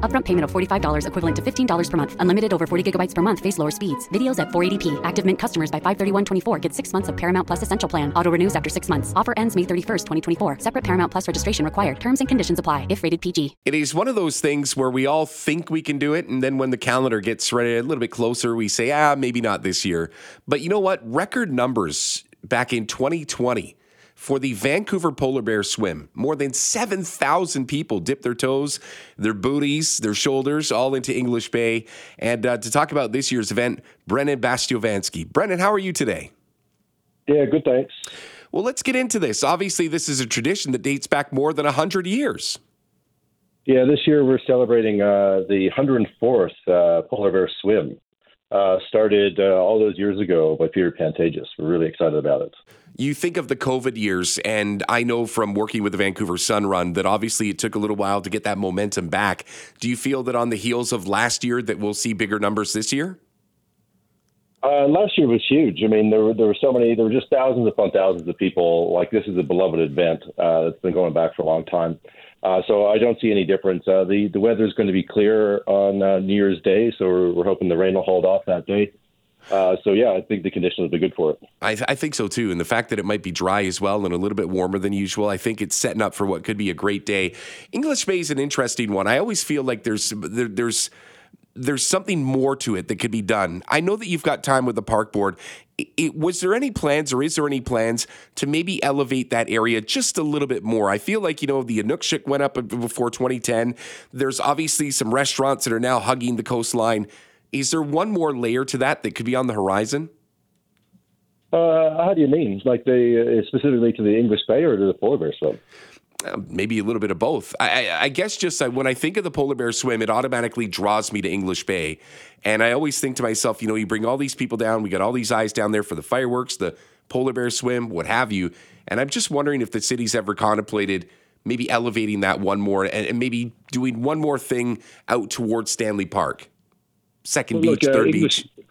Upfront payment of $45 equivalent to $15 per month. Unlimited over 40 gigabytes per month. Face lower speeds. Videos at 480p. Active Mint customers by 531.24 get six months of Paramount Plus Essential Plan. Auto renews after six months. Offer ends May 31st, 2024. Separate Paramount Plus registration required. Terms and conditions apply if rated PG. It is one of those things where we all think we can do it. And then when the calendar gets ready a little bit closer, we say, ah, maybe not this year. But you know what? Record numbers back in 2020 for the Vancouver Polar Bear Swim. More than 7,000 people dip their toes, their booties, their shoulders all into English Bay. And uh, to talk about this year's event, Brennan Bastyovanszky. Brennan, how are you today? Yeah, good, thanks. Well, let's get into this. Obviously, this is a tradition that dates back more than 100 years. Yeah, this year we're celebrating uh, the 104th uh, Polar Bear Swim. Uh, started uh, all those years ago by Peter Pantages. We're really excited about it. You think of the COVID years, and I know from working with the Vancouver Sun Run that obviously it took a little while to get that momentum back. Do you feel that on the heels of last year that we'll see bigger numbers this year? Uh, last year was huge. I mean, there were there were so many. There were just thousands upon thousands of people. Like this is a beloved event uh, that's been going back for a long time. Uh, so I don't see any difference. Uh, the the weather is going to be clear on uh, New Year's Day, so we're, we're hoping the rain will hold off that day. Uh, so yeah, I think the conditions will be good for it. I, th- I, think so too, and the fact that it might be dry as well and a little bit warmer than usual, I think it's setting up for what could be a great day. English Bay is an interesting one. I always feel like there's there, there's there's something more to it that could be done. I know that you've got time with the park board. It, it, was there any plans, or is there any plans to maybe elevate that area just a little bit more? I feel like you know the Inukshuk went up before 2010. There's obviously some restaurants that are now hugging the coastline. Is there one more layer to that that could be on the horizon? Uh, how do you mean? Like the uh, specifically to the English Bay or to the polar bear swim? Uh, maybe a little bit of both. I, I, I guess just uh, when I think of the polar bear swim, it automatically draws me to English Bay, and I always think to myself, you know, you bring all these people down, we got all these eyes down there for the fireworks, the polar bear swim, what have you, and I'm just wondering if the city's ever contemplated maybe elevating that one more and, and maybe doing one more thing out towards Stanley Park, second well, beach, look, uh, third English, beach.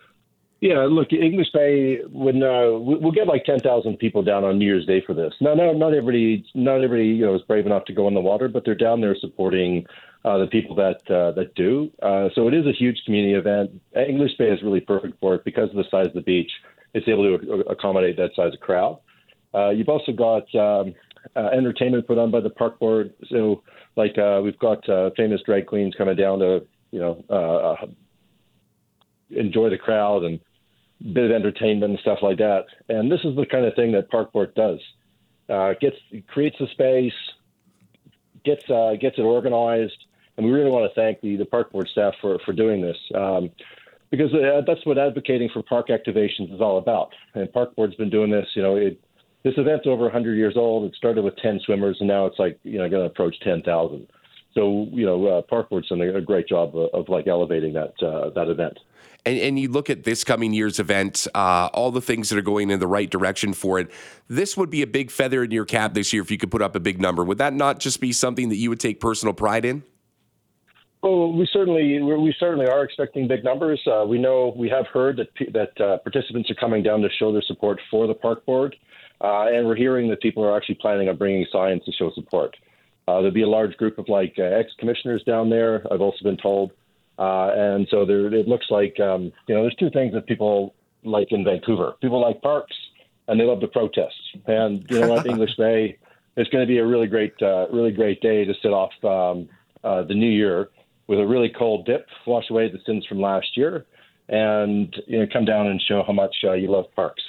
Yeah, look, English Bay when uh, we'll get like ten thousand people down on New Year's Day for this. No, no, not everybody, not everybody, you know, is brave enough to go in the water, but they're down there supporting uh, the people that uh, that do. Uh, so it is a huge community event. English Bay is really perfect for it because of the size of the beach. It's able to accommodate that size of crowd. Uh, you've also got um, uh, entertainment put on by the park board. So, like, uh, we've got uh, famous drag queens coming down to, you know, uh enjoy the crowd and bit of entertainment and stuff like that. And this is the kind of thing that park board does. Uh, gets creates a space, gets uh, gets it organized, and we really want to thank the the park board staff for for doing this. Um, because uh, that's what advocating for park activations is all about. And Park Board's been doing this. You know, it, this event's over 100 years old. It started with 10 swimmers, and now it's like you know going to approach 10,000. So you know, uh, Park Board's done a great job of, of like elevating that uh, that event. And, and, you look at this coming year's event, uh, all the things that are going in the right direction for it. This would be a big feather in your cap this year if you could put up a big number. Would that not just be something that you would take personal pride in? Well, we certainly we certainly are expecting big numbers. Uh, we know we have heard that that uh, participants are coming down to show their support for the park board, uh, and we're hearing that people are actually planning on bringing signs to show support. Uh, there'll be a large group of like uh, ex-commissioners down there. I've also been told, uh, and so there it looks like um, you know there's two things that people like in Vancouver. People like parks, and they love the protests. And you know what, English Bay, it's going to be a really great, uh, really great day to sit off um, uh, the new year with a really cold dip, wash away the sins from last year, and you know come down and show how much uh, you love parks.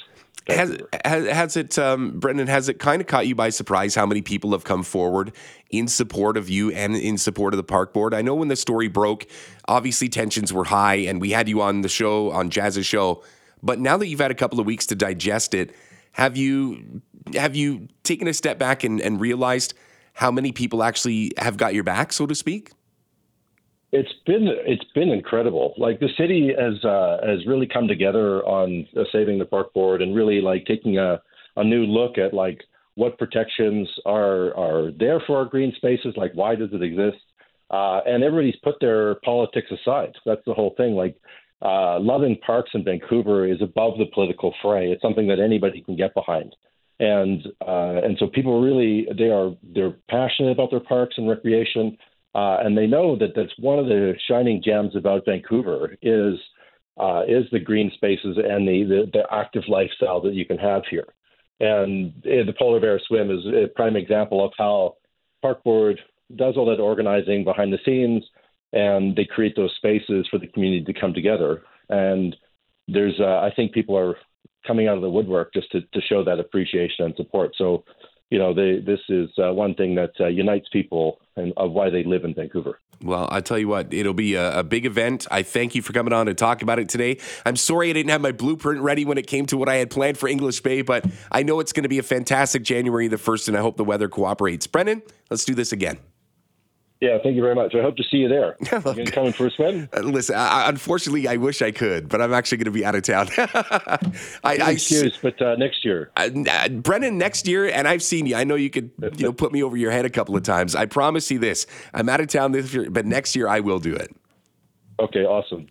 Has, has, has, it, um, Brendan, has it kind of caught you by surprise how many people have come forward in support of you and in support of the park board? I know when the story broke, obviously tensions were high, and we had you on the show, on Jazz's show. But now that you've had a couple of weeks to digest it, have you have you taken a step back and, and realized how many people actually have got your back, so to speak? It's been it's been incredible. Like the city has uh, has really come together on uh, saving the park board and really like taking a, a new look at like what protections are are there for our green spaces. Like why does it exist? uh, and everybody's put their politics aside. That's the whole thing. Like uh, loving parks in Vancouver is above the political fray. It's something that anybody can get behind, and uh, and so people really they are they're passionate about their parks and recreation, uh, and they know that that's one of the shining gems about Vancouver is uh, is the green spaces and the, the the active lifestyle that you can have here. And uh, the polar bear swim is a prime example of how park board does all that organizing behind the scenes, and they create those spaces for the community to come together. And there's, uh, I think, people are coming out of the woodwork just to, to show that appreciation and support. So, you know, they, this is uh, one thing that uh, unites people and of why they live in Vancouver. Well, I tell you what, it'll be a, a, big event. I thank you for coming on to talk about it today. I'm sorry I didn't have my blueprint ready when it came to what I had planned for English Bay, but I know it's going to be a fantastic January the 1st, and I hope the weather cooperates. Brendan, let's do this again. Yeah, thank you very much. I hope to see you there. you going to come in for a swim? Uh, listen, I, unfortunately, I wish I could, but I'm actually going to be out of town. I, I excuse, but uh, next year, uh, uh, Brendan, next year, and I've seen you. I know you could, you know, put me over your head a couple of times. I promise you this: I'm out of town this year, but next year I will do it. Okay, awesome.